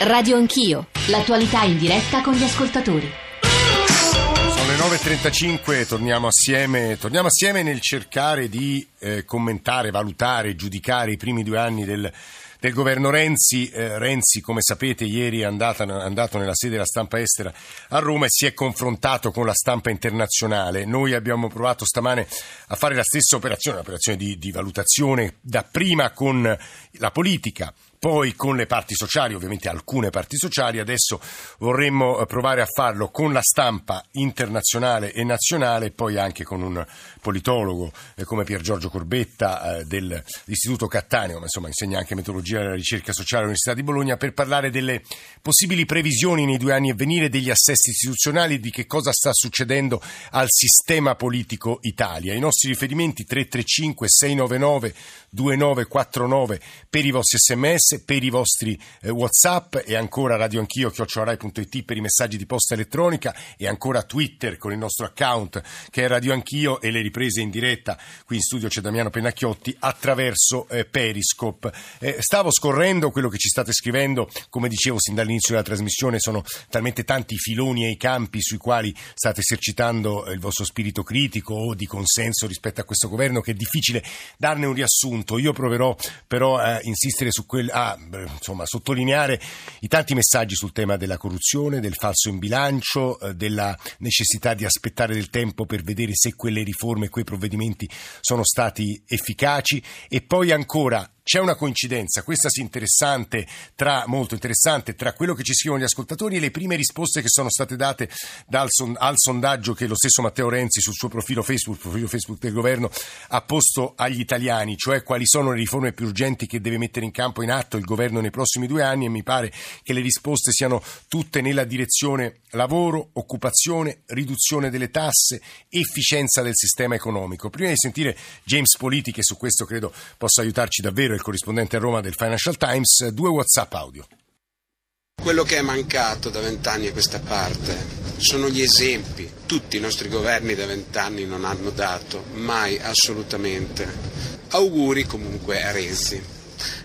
Radio Anch'io, l'attualità in diretta con gli ascoltatori. Sono le 9.35, torniamo assieme, torniamo assieme nel cercare di eh, commentare, valutare, giudicare i primi due anni del, del governo Renzi. Eh, Renzi, come sapete, ieri è andato, andato nella sede della stampa estera a Roma e si è confrontato con la stampa internazionale. Noi abbiamo provato stamane a fare la stessa operazione, un'operazione di, di valutazione dapprima con la politica poi con le parti sociali, ovviamente alcune parti sociali, adesso vorremmo eh, provare a farlo con la stampa internazionale e nazionale e poi anche con un politologo eh, come Pier Giorgio Corbetta eh, dell'Istituto Cattaneo, ma insomma insegna anche metodologia della ricerca sociale all'Università di Bologna, per parlare delle possibili previsioni nei due anni a venire degli assessi istituzionali, di che cosa sta succedendo al sistema politico Italia. I nostri riferimenti 335 699 2949 per i vostri sms per i vostri eh, WhatsApp e ancora Radio Anch'io, chiocciorai.it per i messaggi di posta elettronica e ancora Twitter con il nostro account che è Radio Anch'io e le riprese in diretta. Qui in studio c'è Damiano Pennacchiotti attraverso eh, Periscope. Eh, stavo scorrendo quello che ci state scrivendo, come dicevo sin dall'inizio della trasmissione, sono talmente tanti i filoni e i campi sui quali state esercitando eh, il vostro spirito critico o di consenso rispetto a questo governo che è difficile darne un riassunto. Io proverò però a insistere su quel, a insomma, sottolineare i tanti messaggi sul tema della corruzione, del falso in bilancio, eh, della necessità di aspettare del tempo per vedere se quelle riforme e quei provvedimenti sono stati efficaci. E poi ancora c'è una coincidenza, questa sì interessante, tra, molto interessante, tra quello che ci scrivono gli ascoltatori e le prime risposte che sono state date dal, al sondaggio che lo stesso Matteo Renzi sul suo profilo Facebook, profilo Facebook del governo, ha posto agli italiani, cioè quali sono le riforme più urgenti che deve mettere in campo in atto il governo nei prossimi due anni e mi pare che le risposte siano tutte nella direzione lavoro, occupazione, riduzione delle tasse, efficienza del sistema economico. Prima di sentire James Politi, che su questo credo possa aiutarci davvero, il corrispondente a Roma del Financial Times, due WhatsApp audio. Quello che è mancato da vent'anni a questa parte sono gli esempi. Tutti i nostri governi da vent'anni non hanno dato, mai assolutamente. Auguri comunque a Renzi.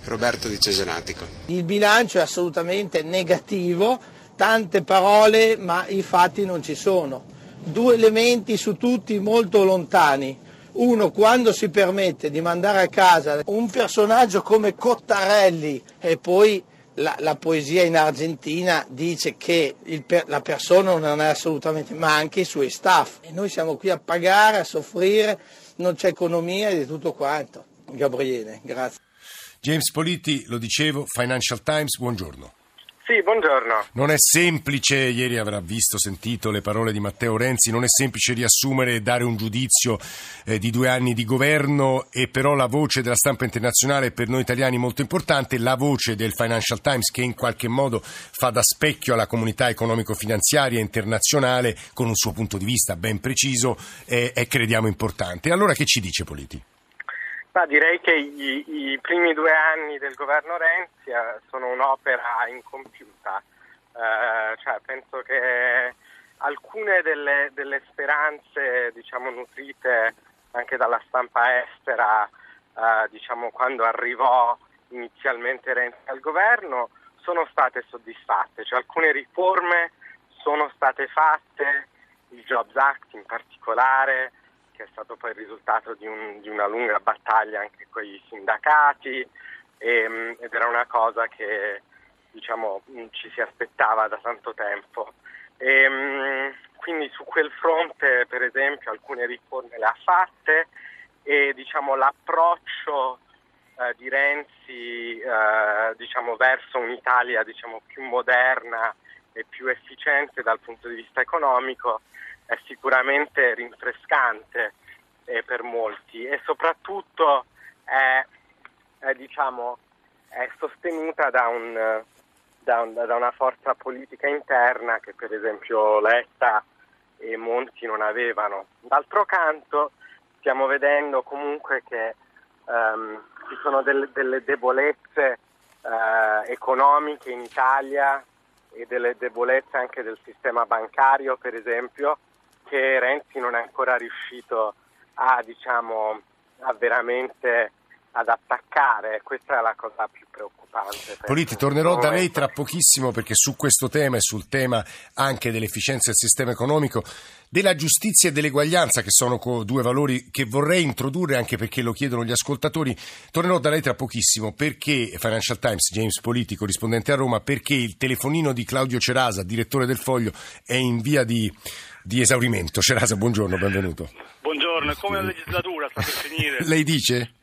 Roberto di Cesenatico. Il bilancio è assolutamente negativo, tante parole ma i fatti non ci sono. Due elementi su tutti molto lontani uno quando si permette di mandare a casa un personaggio come Cottarelli e poi la, la poesia in Argentina dice che il, la persona non è assolutamente, ma anche i suoi staff. E noi siamo qui a pagare, a soffrire, non c'è economia di tutto quanto. Gabriele, grazie. James Politi, lo dicevo, Financial Times, buongiorno. Sì, buongiorno. Non è semplice, ieri avrà visto, sentito le parole di Matteo Renzi, non è semplice riassumere e dare un giudizio eh, di due anni di governo e però la voce della stampa internazionale è per noi italiani molto importante, la voce del Financial Times che in qualche modo fa da specchio alla comunità economico-finanziaria internazionale con un suo punto di vista ben preciso è, è crediamo importante. Allora che ci dice Politi? Ma direi che i, i, primi due anni del governo Renzi eh, sono un'opera incompiuta, eh, cioè, penso che alcune delle, delle speranze diciamo, nutrite anche dalla stampa estera eh, diciamo, quando arrivò inizialmente Renzi al governo sono state soddisfatte, cioè, alcune riforme sono state fatte, il Jobs Act in particolare, che è stato poi il risultato di, un, di una lunga battaglia anche con i sindacati e, ehm, ed era una cosa che diciamo, ci si aspettava da tanto tempo. E, ehm, quindi su quel fronte, per esempio, alcune riforme le ha fatte e diciamo, l'approccio eh, di Renzi eh, diciamo, verso un'Italia diciamo, più moderna e più efficiente dal punto di vista economico è sicuramente rinfrescante eh, per molti e soprattutto è, è, diciamo, è sostenuta da, un, da, un, da, una forza politica interna che per esempio Letta e Monti non avevano. D'altro canto stiamo vedendo comunque che um, ci sono delle, delle debolezze uh, economiche in Italia e delle debolezze anche del sistema bancario, per esempio, che Renzi non è ancora riuscito a, diciamo, a veramente ad attaccare, questa è la cosa più preoccupante. Politi, tornerò da lei tra pochissimo perché su questo tema e sul tema anche dell'efficienza del sistema economico, della giustizia e dell'eguaglianza, che sono due valori che vorrei introdurre anche perché lo chiedono gli ascoltatori, tornerò da lei tra pochissimo perché Financial Times, James Politi, corrispondente a Roma, perché il telefonino di Claudio Cerasa, direttore del Foglio, è in via di, di esaurimento. Cerasa, buongiorno, benvenuto. Buongiorno, è come la legislatura sta per finire. lei dice?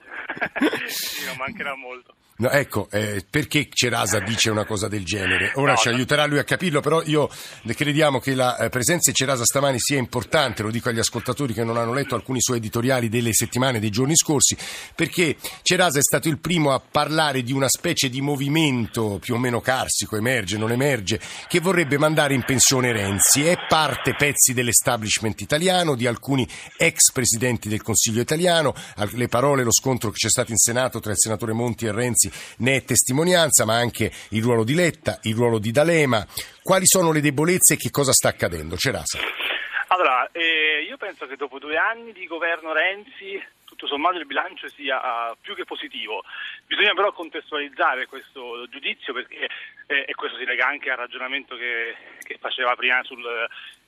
sì, non mancherà molto. No, ecco, eh, perché Cerasa dice una cosa del genere? Ora No, ci aiuterà lui a capirlo, però io crediamo che la eh, presenza di Cerasa stamani sia importante, lo dico agli ascoltatori che non hanno letto alcuni suoi editoriali delle settimane, dei giorni scorsi, perché Cerasa è stato il primo a parlare di una specie di movimento più o meno carsico, emerge, non emerge, che vorrebbe mandare in pensione Renzi. È parte pezzi dell'establishment italiano, di alcuni ex presidenti del Consiglio italiano, Al- le parole, lo scontro che c'è stato in Senato tra il senatore Monti e Renzi ne è testimonianza, ma anche il ruolo di Letta, il ruolo di D'Alema. Quali sono le debolezze e che cosa sta accadendo? Cerasa. Allora, eh, io penso che dopo due anni di governo Renzi, tutto sommato il bilancio sia ah, più che positivo. Bisogna però contestualizzare questo giudizio perché, eh, e questo si lega anche al ragionamento che, che faceva prima sul,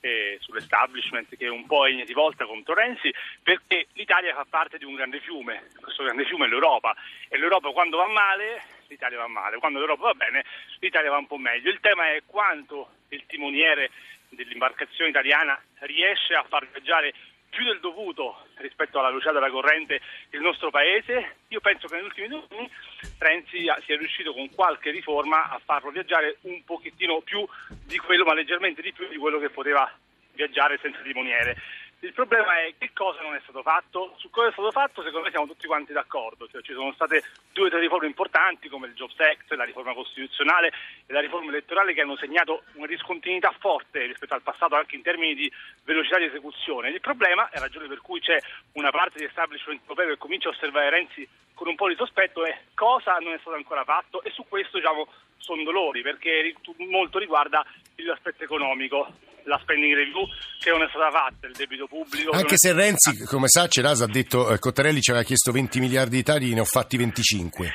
eh, sull'establishment che un po' è di volta contro Renzi, perché l'Italia fa parte di un grande fiume, questo grande fiume è l'Europa e l'Europa quando va male l'Italia va male, quando l'Europa va bene l'Italia va un po' meglio. Il tema è quanto il timoniere dell'imbarcazione italiana riesce a far viaggiare più del dovuto rispetto alla velocità della corrente il nostro paese. Io penso che negli ultimi due anni Renzi sia riuscito con qualche riforma a farlo viaggiare un pochettino più di quello, ma leggermente di più di quello che poteva viaggiare senza timoniere. Il problema è che cosa non è stato fatto. Su cosa è stato fatto, secondo me siamo tutti quanti d'accordo. Cioè, ci sono state due o tre riforme importanti come il Jobs Act, la riforma costituzionale e la riforma elettorale che hanno segnato una discontinuità forte rispetto al passato anche in termini di velocità di esecuzione. Il problema, e la ragione per cui c'è una parte di establishment europeo che comincia a osservare Renzi con un po' di sospetto, è cosa non è stato ancora fatto e su questo diciamo sono dolori perché molto riguarda l'aspetto economico, la spending review che non è stata fatta, il debito pubblico. Anche se Renzi, come sa, Cerasa ha detto, eh, Cottarelli ci aveva chiesto 20 miliardi di tagli, ne ho fatti 25.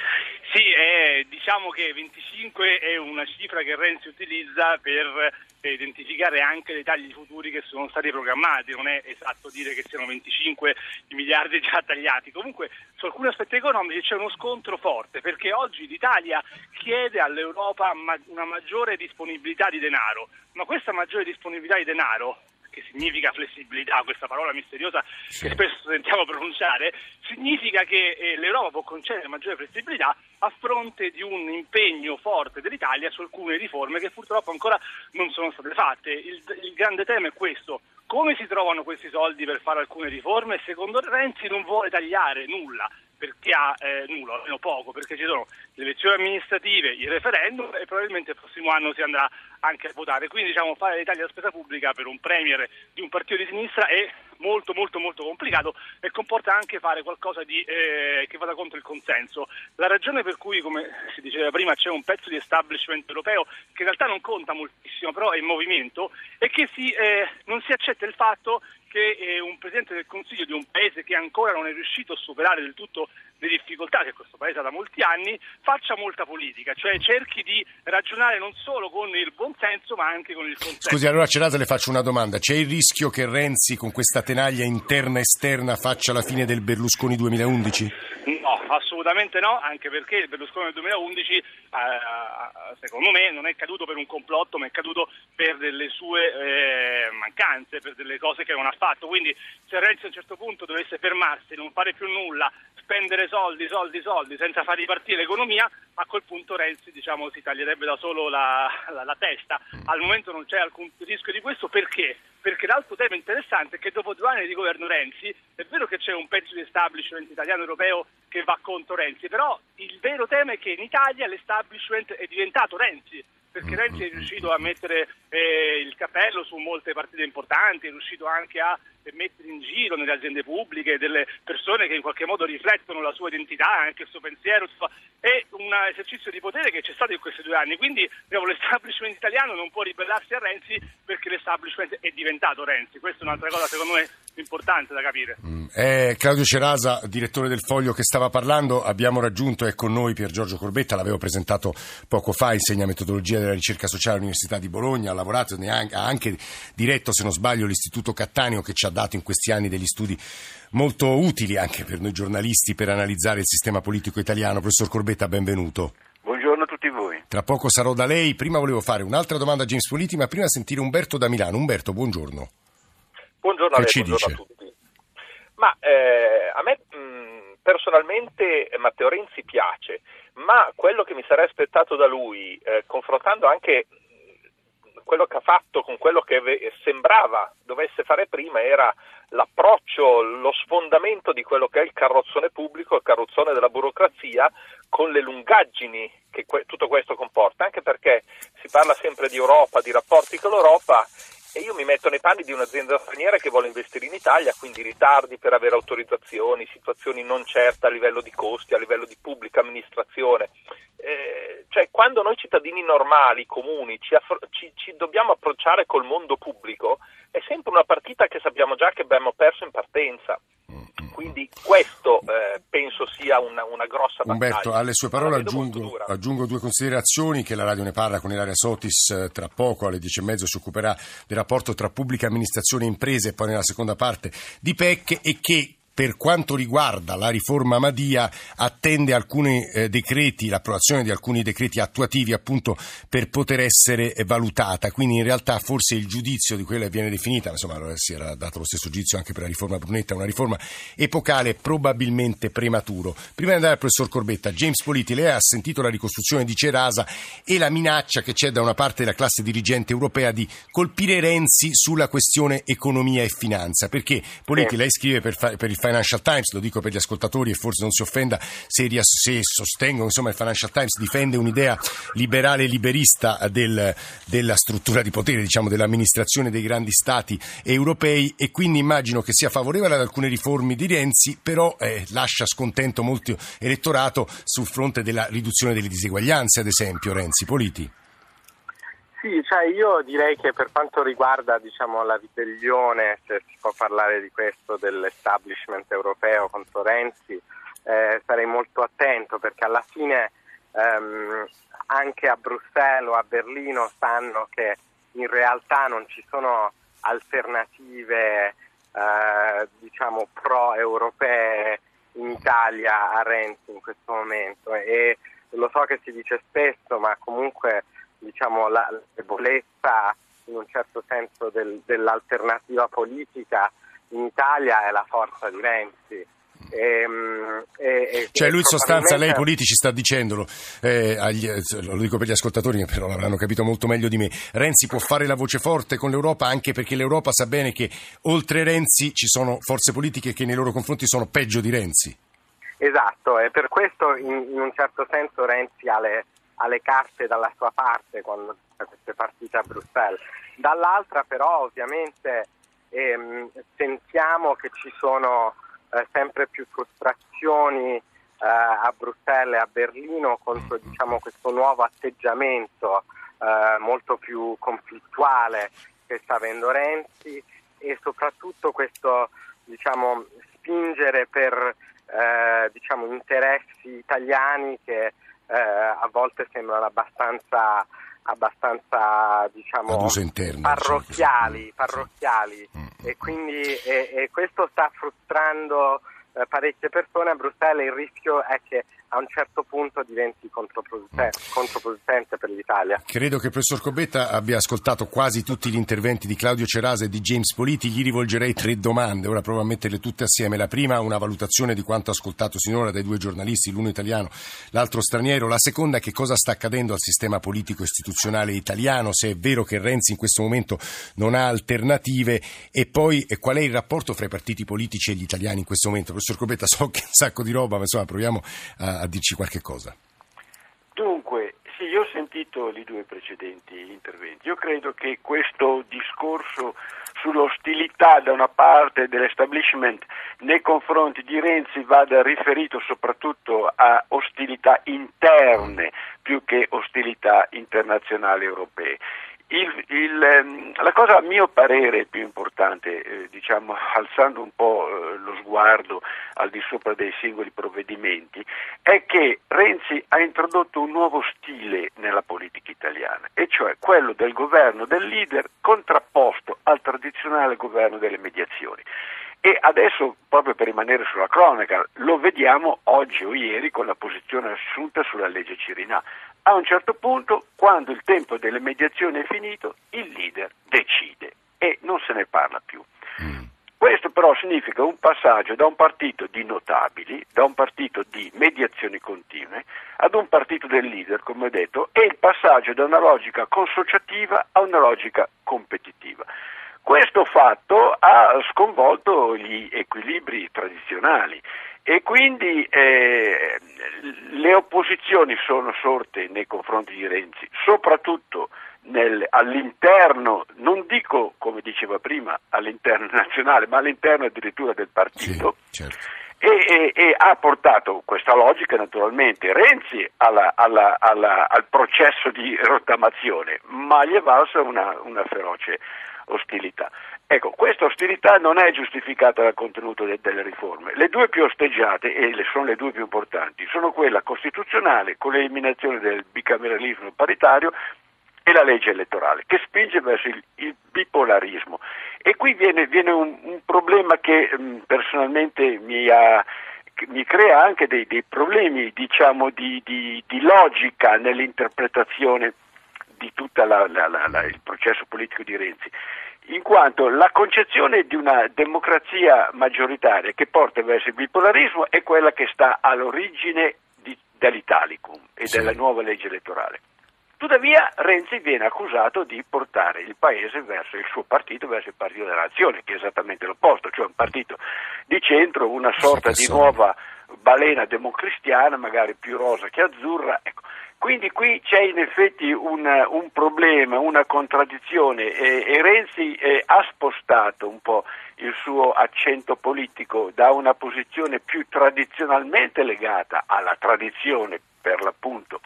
Diciamo che 25 è una cifra che Renzi utilizza per identificare anche dei tagli futuri che sono stati programmati, non è esatto dire che siano 25 i miliardi già tagliati. Comunque su alcuni aspetti economici c'è uno scontro forte perché oggi l'Italia chiede all'Europa una maggiore disponibilità di denaro, ma questa maggiore disponibilità di denaro che significa flessibilità, questa parola misteriosa che spesso sentiamo pronunciare, significa che eh, l'Europa può concedere maggiore flessibilità a fronte di un impegno forte dell'Italia su alcune riforme che purtroppo ancora non sono state fatte. Il, il grande tema è questo. Come si trovano questi soldi per fare alcune riforme? Secondo Renzi non vuole tagliare nulla perché ha eh, nulla, almeno poco, perché ci sono le elezioni amministrative, il referendum e probabilmente il prossimo anno si andrà anche a votare. Quindi diciamo fare dei tagli alla spesa pubblica per un premier di un partito di sinistra è molto molto molto complicato e comporta anche fare qualcosa di, eh, che vada contro il consenso. La ragione per cui, come si diceva prima, c'è un pezzo di establishment europeo che in realtà non conta moltissimo, però è in movimento, è che si, eh, non si accetta il fatto che eh, un Presidente del Consiglio di un paese che ancora non è riuscito a superare del tutto le difficoltà che questo Paese ha da molti anni, faccia molta politica, cioè cerchi di ragionare non solo con il buonsenso ma anche con il consenso. Scusi, allora Cerasa le faccio una domanda. C'è il rischio che Renzi con questa tenaglia interna e esterna faccia la fine del Berlusconi 2011? No, assolutamente no, anche perché il Berlusconi del 2011 eh, secondo me non è caduto per un complotto, ma è caduto per delle sue eh, mancanze, per delle cose che non ha fatto. Quindi se Renzi a un certo punto dovesse fermarsi, non fare più nulla, spendere soldi, soldi, soldi, senza far ripartire l'economia, a quel punto Renzi diciamo, si taglierebbe da solo la, la, la testa. Al momento non c'è alcun rischio di questo perché? Perché l'altro tema interessante è che dopo due anni di governo Renzi è vero che c'è un pezzo di establishment italiano europeo che va contro Renzi, però il vero tema è che in Italia l'establishment è diventato Renzi perché Renzi è riuscito a mettere eh, il cappello su molte partite importanti, è riuscito anche a eh, mettere in giro nelle aziende pubbliche delle persone che in qualche modo riflettono la sua identità, anche il suo pensiero, è un esercizio di potere che c'è stato in questi due anni, quindi diciamo, l'establishment italiano non può ribellarsi a Renzi perché l'establishment è diventato Renzi, questa è un'altra cosa secondo me importante da capire. Mm. È Claudio Cerasa, direttore del Foglio, che stava parlando. Abbiamo raggiunto, è con noi Pier Giorgio Corbetta, l'avevo presentato poco fa, insegna metodologia della ricerca sociale all'Università di Bologna, ha lavorato, ha anche diretto, se non sbaglio, l'Istituto Cattaneo che ci ha dato in questi anni degli studi molto utili anche per noi giornalisti per analizzare il sistema politico italiano. Professor Corbetta, benvenuto. Buongiorno a tutti voi. Tra poco sarò da lei. Prima volevo fare un'altra domanda a James Politi, ma prima sentire Umberto da Milano. Umberto, buongiorno. Buongiorno a lei, buongiorno dice? a tutti. Ma eh, a me mh, personalmente Matteo Renzi piace, ma quello che mi sarei aspettato da lui, eh, confrontando anche quello che ha fatto con quello che sembrava dovesse fare prima era l'approccio, lo sfondamento di quello che è il carrozzone pubblico, il carrozzone della burocrazia, con le lungaggini che tutto questo comporta, anche perché si parla sempre di Europa, di rapporti con l'Europa e io mi metto nei panni di un'azienda straniera che vuole investire in Italia, quindi ritardi per avere autorizzazioni, situazioni non certe a livello di costi, a livello di pubblica amministrazione. Quando noi cittadini normali, comuni, ci, affro- ci, ci dobbiamo approcciare col mondo pubblico, è sempre una partita che sappiamo già che abbiamo perso in partenza. Quindi questo eh, penso sia una, una grossa battaglia. Umberto, alle sue parole aggiungo, aggiungo, due considerazioni che la radio ne parla con Ilaria Sotis eh, tra poco, alle dieci e mezzo si occuperà del rapporto tra pubblica amministrazione e imprese e poi nella seconda parte di PEC e che per quanto riguarda la riforma Madia attende alcuni eh, decreti, l'approvazione di alcuni decreti attuativi appunto per poter essere valutata, quindi in realtà forse il giudizio di quella che viene definita, insomma si era dato lo stesso giudizio anche per la riforma Brunetta, una riforma epocale probabilmente prematuro. Prima di andare al professor Corbetta, James Politi, lei ha sentito la ricostruzione di Cerasa e la minaccia che c'è da una parte della classe dirigente europea di colpire Renzi sulla questione economia e finanza, perché Politi, lei scrive per, per il Financial Times, lo dico per gli ascoltatori e forse non si offenda se, se sostengo, insomma il Financial Times difende un'idea liberale e liberista del, della struttura di potere, diciamo dell'amministrazione dei grandi stati europei e quindi immagino che sia favorevole ad alcune riforme di Renzi, però eh, lascia scontento molto elettorato sul fronte della riduzione delle diseguaglianze, ad esempio Renzi, Politi. Sì, cioè io direi che per quanto riguarda diciamo, la ribellione, se si può parlare di questo, dell'establishment europeo contro Renzi, eh, sarei molto attento perché alla fine ehm, anche a Bruxelles o a Berlino sanno che in realtà non ci sono alternative eh, diciamo pro-europee in Italia a Renzi in questo momento. E lo so che si dice spesso ma comunque diciamo, la, debolezza in un certo senso del, dell'alternativa politica in Italia è la forza di Renzi. E, ehm, e, cioè lui in sostanza, lei politici sta dicendolo, eh, agli, lo dico per gli ascoltatori che però l'avranno capito molto meglio di me, Renzi può fare la voce forte con l'Europa anche perché l'Europa sa bene che oltre Renzi ci sono forze politiche che nei loro confronti sono peggio di Renzi. Esatto, e per questo in, in un certo senso Renzi ha le, ha le carte dalla sua parte quando queste partite a Bruxelles. Dall'altra però ovviamente ehm, sentiamo che ci sono eh, sempre più frustrazioni eh, a Bruxelles e a Berlino contro diciamo, questo nuovo atteggiamento eh, molto più conflittuale che sta avendo Renzi e soprattutto questo diciamo, spingere per eh, diciamo, interessi italiani che eh, a volte sembrano abbastanza, abbastanza diciamo, interno, parrocchiali, parrocchiali. Mm. e quindi e, e questo sta frustrando eh, parecchie persone a Bruxelles il rischio è che a un certo punto diventi controproducente, controproducente per l'Italia. Credo che il professor Cobetta abbia ascoltato quasi tutti gli interventi di Claudio Cerasa e di James Politi, gli rivolgerei tre domande, ora provo a metterle tutte assieme. La prima, una valutazione di quanto ascoltato sinora dai due giornalisti, l'uno italiano, l'altro straniero. La seconda, che cosa sta accadendo al sistema politico istituzionale italiano, se è vero che Renzi in questo momento non ha alternative e poi qual è il rapporto fra i partiti politici e gli italiani in questo momento. Professor Cobetta, so che è un sacco di roba, ma insomma proviamo a a dirci qualche cosa. Dunque, sì, io ho sentito i due precedenti interventi. Io credo che questo discorso sull'ostilità da una parte dell'establishment nei confronti di Renzi vada riferito soprattutto a ostilità interne più che ostilità internazionali europee. Il, il, ehm, la cosa a mio parere più importante, eh, diciamo alzando un po' eh, lo sguardo al di sopra dei singoli provvedimenti, è che Renzi ha introdotto un nuovo stile nella politica italiana, e cioè quello del governo del leader contrapposto al tradizionale governo delle mediazioni. E adesso, proprio per rimanere sulla cronaca, lo vediamo oggi o ieri con la posizione assunta sulla legge Cirinà. A un certo punto, quando il tempo delle mediazioni è finito, il leader decide e non se ne parla più. Mm. Questo però significa un passaggio da un partito di notabili, da un partito di mediazioni continue, ad un partito del leader, come ho detto, e il passaggio da una logica consociativa a una logica competitiva. Questo fatto ha sconvolto gli equilibri tradizionali e quindi eh, le opposizioni sono sorte nei confronti di Renzi, soprattutto nel, all'interno, non dico come diceva prima all'interno nazionale, ma all'interno addirittura del partito. Sì, certo. e, e, e, ha portato questa logica naturalmente Renzi alla, alla, alla, al processo di rottamazione, ma gli è valsa una, una feroce ostilità. Ecco, questa ostilità non è giustificata dal contenuto de- delle riforme. Le due più osteggiate, e le sono le due più importanti, sono quella costituzionale con l'eliminazione del bicameralismo paritario e la legge elettorale, che spinge verso il, il bipolarismo. E qui viene, viene un, un, problema che mh, mm, personalmente mi, ha, mi, crea anche dei, dei problemi diciamo, di, di, di logica nell'interpretazione di tutto il processo politico di Renzi, in quanto la concezione di una democrazia maggioritaria che porta verso il bipolarismo è quella che sta all'origine di, dell'Italicum e sì. della nuova legge elettorale. Tuttavia Renzi viene accusato di portare il paese verso il suo partito, verso il partito della nazione, che è esattamente l'opposto, cioè un partito di centro, una sorta di nuova balena democristiana, magari più rosa che azzurra. Ecco. Quindi qui c'è in effetti un, un problema, una contraddizione e, e Renzi eh, ha spostato un po' il suo accento politico da una posizione più tradizionalmente legata alla tradizione per l'appunto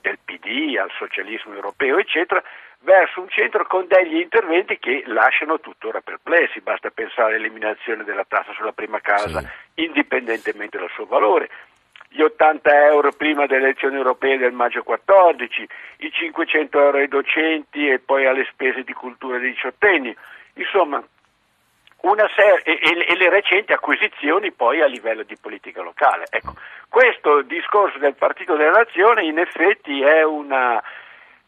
del PD, al socialismo europeo, eccetera, verso un centro con degli interventi che lasciano tuttora perplessi. Basta pensare all'eliminazione della tassa sulla prima casa, sì. indipendentemente dal suo valore, gli 80 euro prima delle elezioni europee del maggio 14, i 500 euro ai docenti e poi alle spese di cultura dei diciottenni. Insomma, Serie, e, e, le recenti acquisizioni poi a livello di politica locale. Ecco, questo discorso del Partito della Nazione in effetti è una,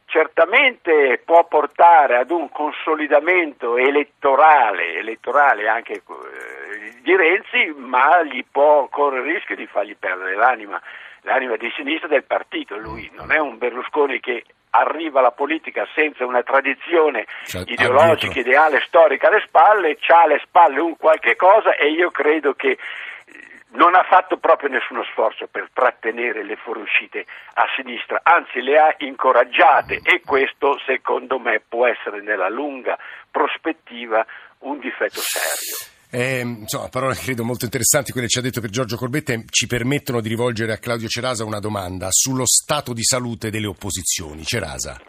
certamente può portare ad un consolidamento elettorale, elettorale anche eh, di Renzi, ma gli può correre il rischio di fargli perdere l'anima, l'anima di sinistra del partito. Lui non è un Berlusconi che arriva alla politica senza una tradizione cioè, ideologica, ideale, storica alle spalle, ha alle spalle un qualche cosa e io credo che non ha fatto proprio nessuno sforzo per trattenere le fuoriuscite a sinistra, anzi le ha incoraggiate e questo secondo me può essere nella lunga prospettiva un difetto serio. Eh, insomma, parole credo molto interessanti quelle che ci ha detto per Giorgio Corbetta ci permettono di rivolgere a Claudio Cerasa una domanda sullo stato di salute delle opposizioni. Cerasa.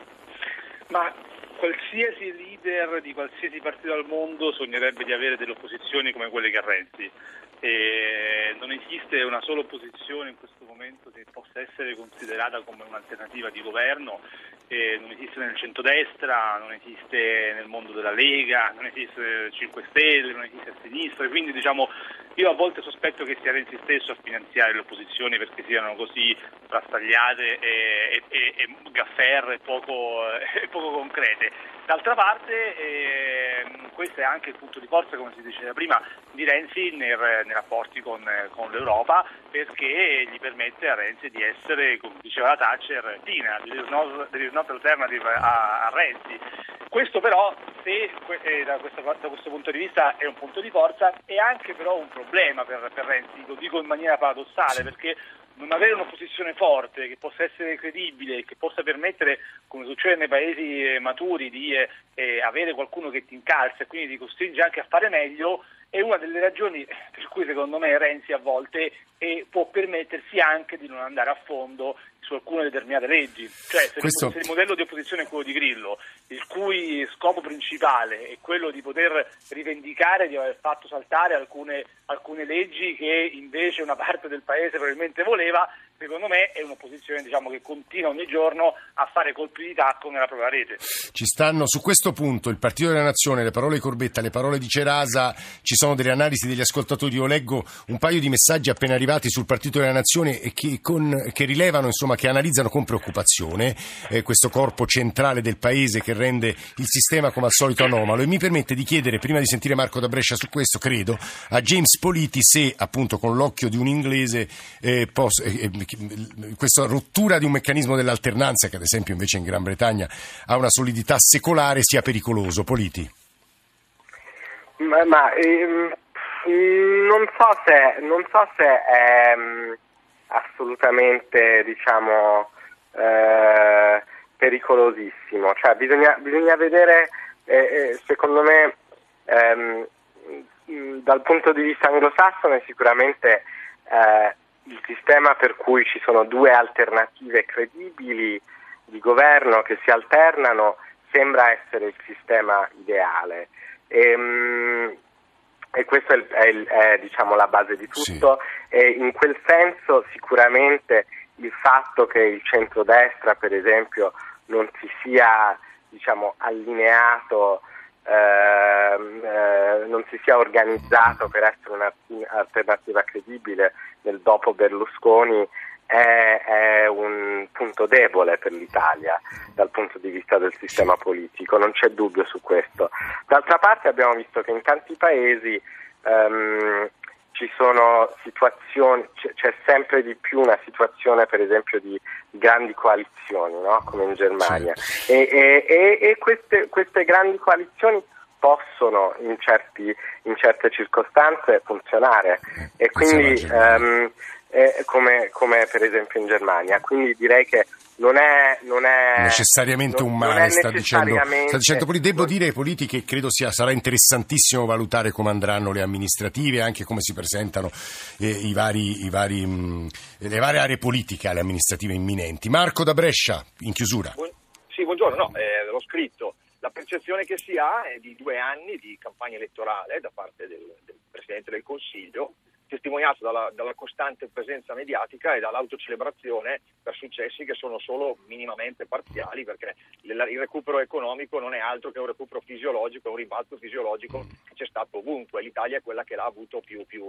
Ma qualsiasi leader di qualsiasi partito al mondo sognerebbe di avere delle opposizioni come quelle che ha Renzi. Non esiste una sola opposizione in questo momento che possa essere considerata come un'alternativa di governo, e non esiste nel centrodestra, non esiste nel mondo della Lega, non esiste nel 5 Stelle, non esiste a sinistra, quindi diciamo io a volte sospetto che sia Renzi stesso a finanziare le opposizioni perché siano così frastagliate e, e, e gaffer e poco, e poco concrete. D'altra parte eh, questo è anche il punto di forza, come si diceva prima, di Renzi nei, nei rapporti con, con, l'Europa perché gli permette a Renzi di essere, come diceva la Thatcher, Tina, there is no, there is not alternative a, a Renzi. Questo però, se eh, da, questo, da, questo, punto di vista è un punto di forza, è anche però un problema per, per Renzi, lo dico in maniera paradossale, perché non avere un'opposizione forte che possa essere credibile, che possa permettere, come succede nei paesi eh, maturi, di eh, eh, avere qualcuno che ti incalza e quindi ti costringe anche a fare meglio, è una delle ragioni per cui secondo me Renzi a volte eh, può permettersi anche di non andare a fondo su alcune determinate leggi. Cioè, se, Questo... il modello di opposizione è quello di Grillo, il cui scopo principale è quello di poter rivendicare di aver fatto saltare alcune, alcune leggi che invece una parte del Paese probabilmente voleva, secondo me è un'opposizione diciamo, che continua ogni giorno a fare colpi di tacco nella propria rete. Ci stanno su questo punto il Partito della Nazione, le parole di Corbetta, le parole di Cerasa, ci sono delle analisi degli ascoltatori. Io leggo un paio di messaggi appena arrivati sul Partito della Nazione che, con, che rilevano, insomma, che analizzano con preoccupazione eh, questo corpo centrale del Paese che rende il sistema come al solito anomalo. E mi permette di chiedere, prima di sentire Marco da Brescia su questo, credo, a James Politi se appunto con l'occhio di un inglese eh, posso, eh, questa rottura di un meccanismo dell'alternanza, che ad esempio invece in Gran Bretagna ha una solidità secolare, sia pericoloso. Politi. Ma, ma ehm, non, so se, non so se è ehm, assolutamente diciamo, eh, pericolosissimo, cioè, bisogna, bisogna, vedere eh, eh secondo me ehm, dal punto di vista anglosassone sicuramente eh, il sistema per cui ci sono due alternative credibili di governo che si alternano sembra essere il sistema ideale. E, ehm, e questa è, è, è diciamo, la base di tutto sì. e in quel senso sicuramente il fatto che il centrodestra per esempio non si sia diciamo, allineato Ehm, eh, non si sia organizzato per essere un'alternativa credibile nel dopo Berlusconi è, è, un punto debole per l'Italia dal punto di vista del sistema politico, non c'è dubbio su questo. D'altra parte abbiamo visto che in tanti paesi ehm, ci sono situazioni, c'è sempre di più una situazione per esempio di grandi coalizioni, no? come in Germania, e, e, e queste, queste, grandi coalizioni possono in, certi, in, certe circostanze funzionare e quindi ehm, eh, come, come per esempio in Germania, quindi direi che non è, non è necessariamente non, un male, sta dicendo, sta dicendo Devo dire ai politici che credo sia, sarà interessantissimo valutare come andranno le amministrative, anche come si presentano eh, i vari, i vari, mh, le varie aree politiche alle amministrative imminenti. Marco da Brescia, in chiusura. Buon, sì, buongiorno, no, eh, l'ho scritto. La percezione che si ha è di due anni di campagna elettorale da parte del, del Presidente del Consiglio testimoniato dalla, dalla, costante presenza mediatica e dall'autocelebrazione per successi che sono solo minimamente parziali perché il, recupero economico non è altro che un recupero fisiologico, un ribalto fisiologico che c'è stato ovunque. L'Italia è quella che l'ha avuto più, più,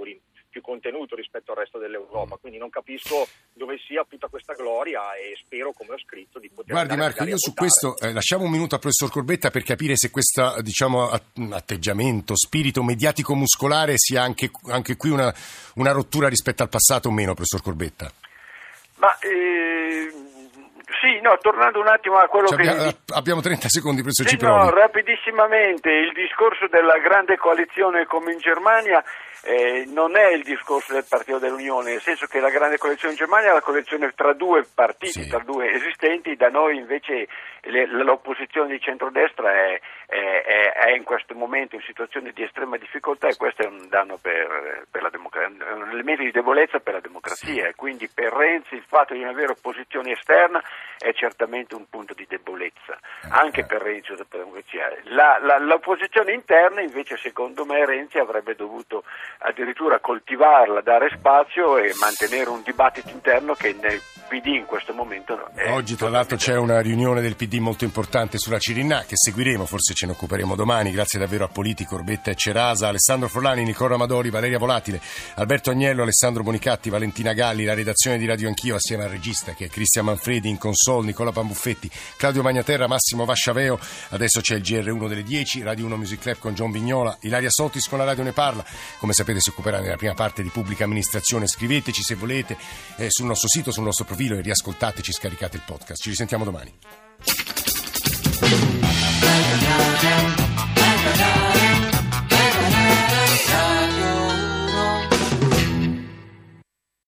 più contenuto rispetto al resto dell'Europa, quindi non capisco dove sia tutta questa gloria e spero, come ho scritto, di poter... Guardi Marco, io su questo eh, lasciamo un minuto al professor Corbetta per capire se questo diciamo, atteggiamento, spirito mediatico-muscolare sia anche, anche qui una una rottura rispetto al passato o meno, professor Corbetta? Ma eh, sì, no, tornando un attimo a quello cioè, che... Abbiamo, abbiamo 30 secondi, professor sì, Ciproni. No, rapidissimamente, il discorso della grande coalizione come in Germania eh, non è il discorso del Partito dell'Unione, nel senso che la grande coalizione in Germania è la coalizione tra due partiti, sì. tra due esistenti, da noi invece le, l'opposizione di centrodestra è, è, è, in questo momento in situazione di estrema difficoltà e questo è un danno per, per la democrazia, un elemento di debolezza per la democrazia quindi per Renzi il fatto di non avere opposizione esterna è certamente un punto di debolezza, eh, anche per Renzi la. La, l'opposizione interna invece secondo me Renzi avrebbe dovuto addirittura coltivarla, dare spazio e mantenere un dibattito interno che nel PD in questo momento no. Oggi tra l'altro c'è una riunione del PD molto importante sulla Cirinna che seguiremo, forse ce ne occuperemo domani. Grazie davvero a Politi, Corbetta e Cerasa, Alessandro Forlani, Nicola Amadori, Valeria Volatile, Alberto Agnello, Alessandro Bonicatti, Valentina Galli, la redazione di Radio Anch'io assieme al regista che è Cristian Manfredi in console, Nicola Pambuffetti, Claudio Magnaterra, Massimo Vasciaveo. Adesso c'è il GR1 delle 10, Radio 1 Music Club con John Vignola, Ilaria Sotis con la Radio Ne Parla. Come sapete si occuperà nella prima parte di pubblica amministrazione. Scriveteci se volete eh, sul nostro sito, sul nostro profilo e riascoltateci, scaricate il podcast. Ci risentiamo domani.